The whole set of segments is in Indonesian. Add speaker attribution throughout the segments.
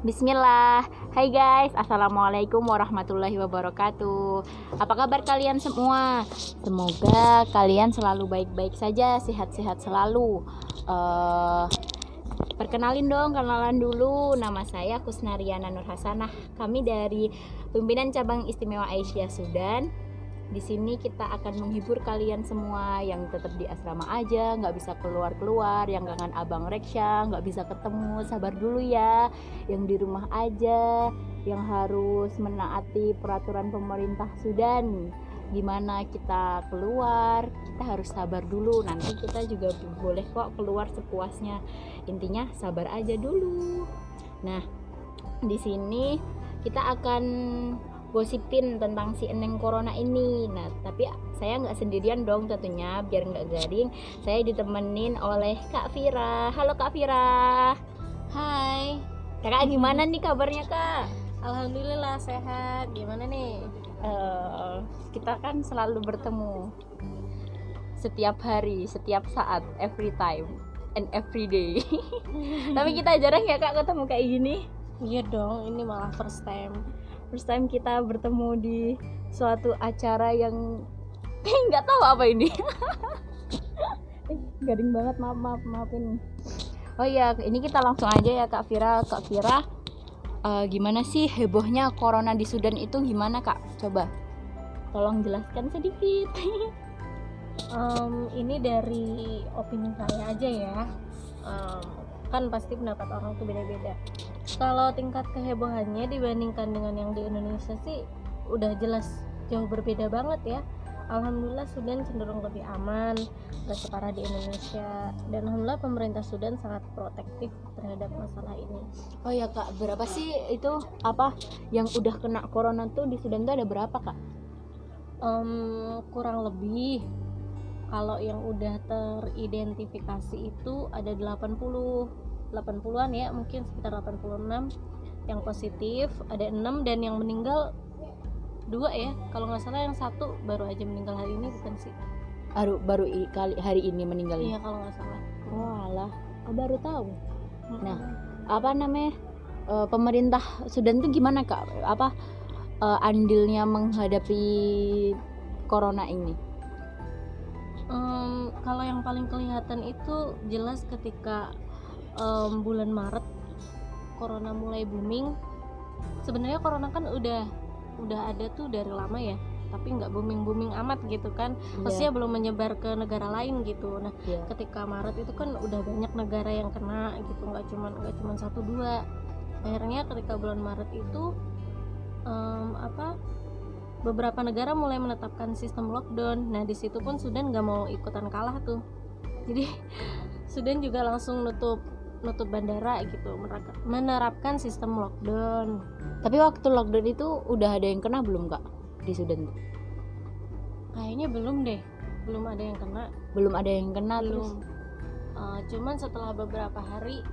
Speaker 1: Bismillah. Hai guys Assalamualaikum warahmatullahi wabarakatuh. Apa kabar kalian semua? Semoga kalian selalu baik-baik saja Sehat-sehat selalu. Uh, Perkenalin dong, kenalan dulu. Nama saya Kusnariana Nur Hasanah Kami dari Pimpinan Cabang Istimewa Aisyah Sudan di sini kita akan menghibur kalian semua yang tetap di asrama aja, nggak bisa keluar-keluar, yang kangen abang Reksha, nggak bisa ketemu, sabar dulu ya. Yang di rumah aja, yang harus menaati peraturan pemerintah Sudan. Gimana kita keluar, kita harus sabar dulu. Nanti kita juga boleh kok keluar sepuasnya. Intinya sabar aja dulu. Nah, di sini kita akan gosipin tentang si Eneng Corona ini. Nah, tapi saya nggak sendirian dong tentunya, biar nggak garing. Saya ditemenin oleh Kak Vira. Halo Kak Vira.
Speaker 2: Hai.
Speaker 1: Kakak gimana nih kabarnya Kak?
Speaker 2: Alhamdulillah sehat. Gimana nih?
Speaker 1: Uh, kita kan selalu bertemu setiap hari, setiap saat, every time and every day. tapi kita jarang ya Kak ketemu kayak gini.
Speaker 2: Iya dong, ini malah first time
Speaker 1: first time kita bertemu di suatu acara yang nggak tahu apa ini. Eh, garing banget maaf maaf maafin. Oh iya ini kita langsung aja ya kak Vira kak Vira uh, gimana sih hebohnya corona di Sudan itu gimana kak? Coba. Tolong jelaskan sedikit.
Speaker 2: Um, ini dari opini saya aja ya. Um, kan pasti pendapat orang tuh beda-beda kalau tingkat kehebohannya dibandingkan dengan yang di Indonesia sih udah jelas jauh berbeda banget ya. Alhamdulillah Sudan cenderung lebih aman gak separah di Indonesia. Dan Alhamdulillah pemerintah Sudan sangat protektif terhadap masalah ini.
Speaker 1: Oh ya kak berapa sih itu apa yang udah kena corona tuh di Sudan tuh ada berapa kak?
Speaker 2: Um, kurang lebih kalau yang udah teridentifikasi itu ada 80 80-an ya mungkin sekitar 86 yang positif ada 6 dan yang meninggal dua ya. Kalau nggak salah yang satu baru aja meninggal hari ini bukan sih?
Speaker 1: Baru baru kali hari ini meninggal
Speaker 2: iya kalau nggak salah.
Speaker 1: Oh alah oh, baru tahu. Nah apa namanya e, pemerintah Sudan tuh gimana kak? Apa e, andilnya menghadapi corona ini?
Speaker 2: Um, kalau yang paling kelihatan itu jelas ketika um, bulan Maret corona mulai booming. Sebenarnya corona kan udah udah ada tuh dari lama ya tapi nggak booming booming amat gitu kan. Yeah. belum menyebar ke negara lain gitu. Nah yeah. ketika Maret itu kan udah banyak negara yang kena gitu nggak cuma nggak cuma satu dua. Akhirnya ketika bulan Maret itu um, apa beberapa negara mulai menetapkan sistem lockdown. Nah di situ pun Sudan nggak mau ikutan kalah tuh. Jadi Sudan juga langsung nutup nutup bandara gitu menerapkan sistem lockdown.
Speaker 1: Tapi waktu lockdown itu udah ada yang kena belum kak di Sudan tuh?
Speaker 2: Kayaknya belum deh belum ada yang kena.
Speaker 1: Belum ada yang kena
Speaker 2: belum. terus? Uh, cuman setelah beberapa hari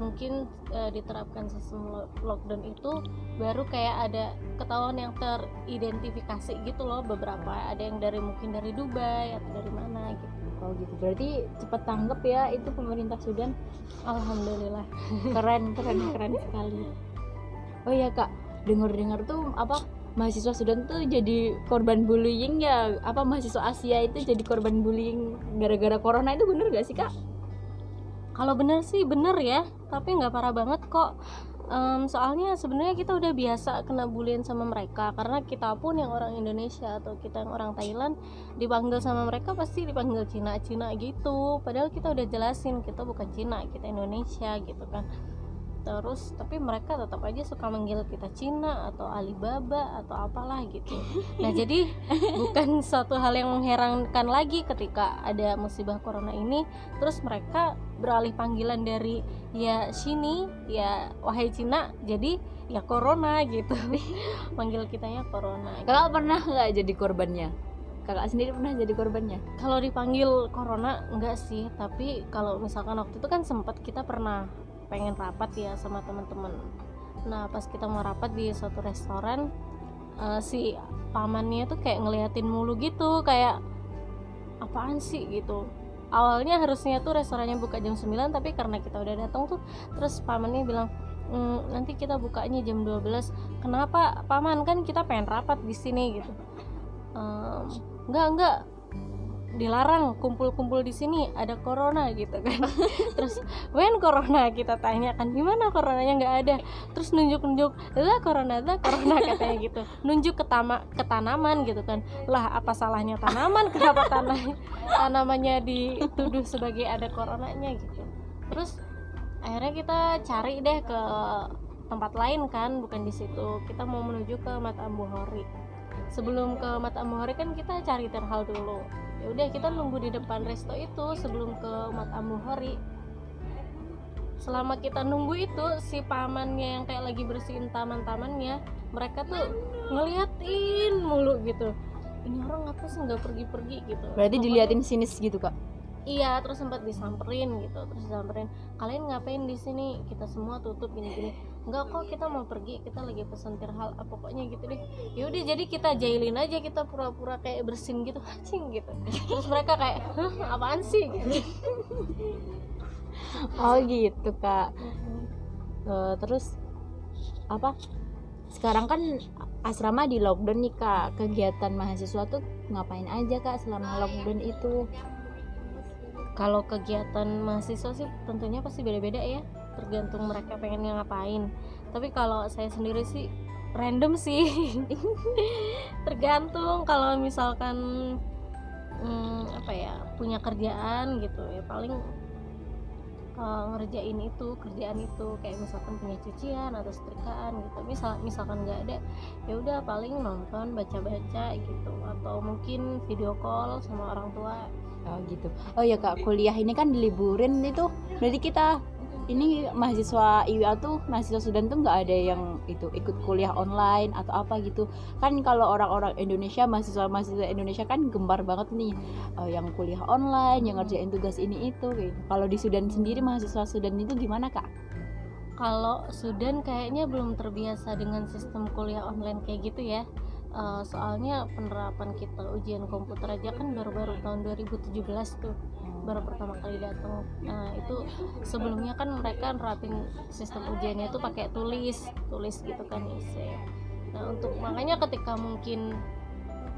Speaker 2: mungkin uh, diterapkan sistem lockdown itu baru kayak ada ketahuan yang teridentifikasi gitu loh beberapa. Ada yang dari mungkin dari Dubai atau dari mana gitu
Speaker 1: oh gitu. Berarti cepat tanggap ya itu pemerintah Sudan.
Speaker 2: Alhamdulillah.
Speaker 1: Keren keren keren sekali. Oh ya kak. Dengar dengar tuh apa mahasiswa Sudan tuh jadi korban bullying ya? Apa mahasiswa Asia itu jadi korban bullying gara-gara corona itu bener gak sih kak?
Speaker 2: Kalau bener sih bener ya tapi nggak parah banget kok um, soalnya sebenarnya kita udah biasa kena bulian sama mereka karena kita pun yang orang Indonesia atau kita yang orang Thailand dipanggil sama mereka pasti dipanggil Cina Cina gitu. Padahal kita udah jelasin kita bukan Cina kita Indonesia gitu kan terus tapi mereka tetap aja suka manggil kita Cina atau Alibaba atau apalah gitu. Nah jadi bukan suatu hal yang mengherankan lagi ketika ada musibah corona ini. Terus mereka beralih panggilan dari ya sini ya wahai Cina jadi ya corona gitu. Manggil kitanya corona.
Speaker 1: Kakak pernah nggak jadi korbannya? Kakak sendiri pernah jadi korbannya?
Speaker 2: Kalau dipanggil corona enggak sih. Tapi kalau misalkan waktu itu kan sempat kita pernah pengen rapat ya sama teman-teman. Nah pas kita mau rapat di suatu restoran uh, si pamannya tuh kayak ngeliatin mulu gitu kayak apaan sih? gitu. Awalnya harusnya tuh restorannya buka jam 9 tapi karena kita udah datang tuh terus pamannya bilang "Mm, nanti kita bukanya jam 12 kenapa paman? Kan kita pengen rapat di sini gitu. Enggak enggak dilarang kumpul-kumpul di sini ada corona gitu kan. Terus when corona? kita tanyakan gimana coronanya? Nggak ada. Terus nunjuk-nunjuk lah corona lah corona katanya gitu. Nunjuk ke tama ke tanaman gitu kan. Lah apa salahnya tanaman? Kenapa tanah tanamannya dituduh sebagai ada coronanya? gitu. Terus akhirnya kita cari deh ke tempat lain kan bukan di situ. Kita mau menuju ke Mata Ambuhori sebelum ke Mata Ambuhori kan kita cari terhal dulu ya udah kita nunggu di depan resto itu sebelum ke Mata Ambuhori selama kita nunggu itu si pamannya yang kayak lagi bersihin taman-tamannya mereka tuh ngeliatin mulu gitu. Ini orang apa sih nggak pergi-pergi gitu.
Speaker 1: Berarti
Speaker 2: Pokoknya-
Speaker 1: diliatin sinis gitu kak
Speaker 2: Iya, terus sempat disamperin gitu, terus disamperin. Kalian ngapain di sini? Kita semua tutup gini-gini. Enggak kok, kita mau pergi, kita lagi pesan tirhal. Ah, pokoknya gitu deh. Ya udah, jadi kita jailin aja, kita pura-pura kayak bersin gitu, anjing gitu. Terus mereka kayak, "Hah, apaan sih?" gitu.
Speaker 1: oh gitu kak Eh, terus apa sekarang kan asrama di lockdown nih kak kegiatan mahasiswa tuh ngapain aja kak selama lockdown itu
Speaker 2: Kalau kegiatan mahasiswa sih tentunya pasti beda-beda ya, tergantung mereka pengen ngapain. Tapi kalau saya sendiri sih random sih, tergantung kalau misalkan hmm, apa ya punya kerjaan gitu ya paling eh, ngerjain itu kerjaan itu kayak misalkan punya cucian atau setrikaan gitu. Misal misalkan nggak ada ya udah paling nonton baca-baca gitu atau mungkin video call sama orang tua
Speaker 1: oh gitu. Oh ya kak kuliah ini kan diliburin itu. Berarti kita ini mahasiswa IWA tuh mahasiswa Sudan tuh nggak ada yang itu ikut kuliah online atau apa gitu. Kan kalau orang-orang Indonesia mahasiswa mahasiswa Indonesia kan gembar banget nih eh, yang kuliah online yang ngerjain tugas ini itu gitu. kalau di Sudan sendiri mahasiswa Sudan itu gimana kak?
Speaker 2: Kalau Sudan kayaknya belum terbiasa dengan sistem kuliah online kayak gitu ya Eh, soalnya penerapan kita ujian komputer aja kan baru-baru tahun 2017 tuh baru pertama kali datang. Nah itu sebelumnya kan mereka nerapin sistem ujiannya tuh pakai tulis tulis gitu kan isi. Nah untuk makanya ketika mungkin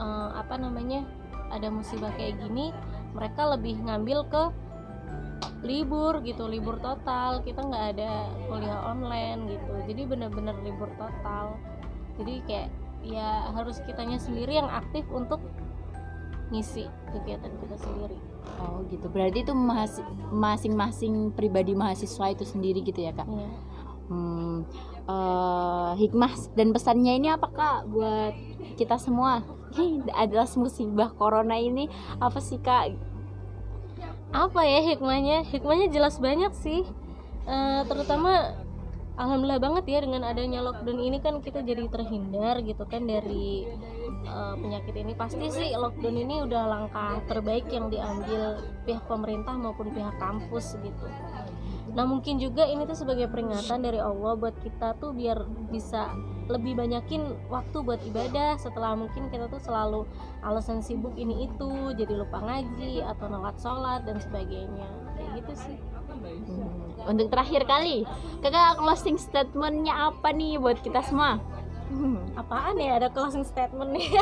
Speaker 2: eh, apa namanya ada musibah kayak gini mereka lebih ngambil ke libur gitu libur total. Kita nggak ada kuliah online gitu. Jadi bener-bener libur total. Jadi kayak ya harus kitanya sendiri yang aktif untuk ngisi kegiatan kita sendiri
Speaker 1: oh gitu berarti itu masing-masing pribadi mahasiswa itu sendiri gitu ya kak
Speaker 2: Iya.
Speaker 1: Hmm, eh, hikmah dan pesannya ini apa kak buat kita semua? Adalah musibah corona ini apa sih kak?
Speaker 2: apa ya hikmahnya hikmahnya jelas banyak sih Eh, terutama alhamdulillah banget ya dengan adanya lockdown ini kan kita jadi terhindar gitu kan dari eh, penyakit ini. Pasti sih lockdown ini udah langkah terbaik yang diambil pihak pemerintah maupun pihak kampus gitu. Nah mungkin juga ini tuh sebagai peringatan dari Allah buat kita tuh biar bisa lebih banyakin waktu buat ibadah. Setelah mungkin kita tuh selalu alasan sibuk ini itu jadi lupa ngaji atau nolak sholat dan sebagainya. Kayak gitu sih.
Speaker 1: Hmm, Untuk terakhir kali, kakak closing statementnya apa nih buat kita semua? Hmm,
Speaker 2: apaan ya ada closing statement nih?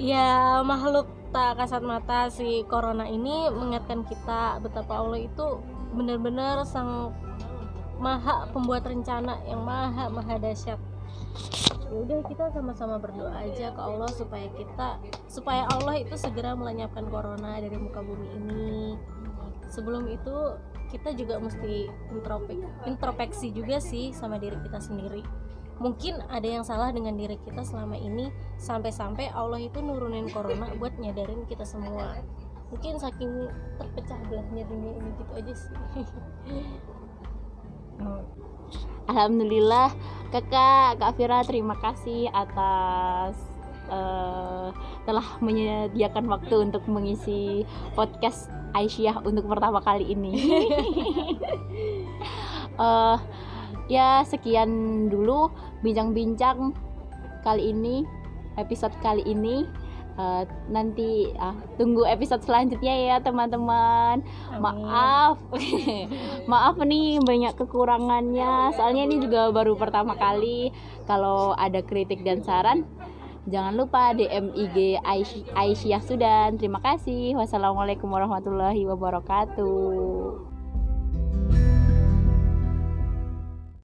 Speaker 2: Ya makhluk tak kasat mata si corona ini mengingatkan kita betapa Allah itu benar-benar sang maha pembuat rencana yang maha maha dahsyat. Ya udah kita sama-sama berdoa aja ke Allah supaya kita supaya Allah itu segera melenyapkan corona dari muka bumi ini. Sebelum itu kita juga mesti introspek- introspeksi juga sih sama diri kita sendiri. Mungkin ada yang salah dengan diri kita selama ini sampai-sampai Allah itu nurunin corona buat nyadarin kita semua. Mungkin saking terpecah belahnya dunia ini gitu aja sih
Speaker 1: Alhamdulillah kakak Kak Fira terima kasih atas eh, telah menyediakan waktu untuk mengisi podcast Aisyah untuk pertama kali ini. Eh, ya sekian dulu bincang-bincang kali ini episode kali ini Eh, nanti ah, tunggu episode selanjutnya ya teman-teman. Maaf. Maaf nih banyak kekurangannya. Soalnya ini juga baru pertama kali. Kalau ada kritik dan saran jangan lupa DM IG Aisyah Sudan. Terima kasih. Wassalamualaikum warahmatullahi wabarakatuh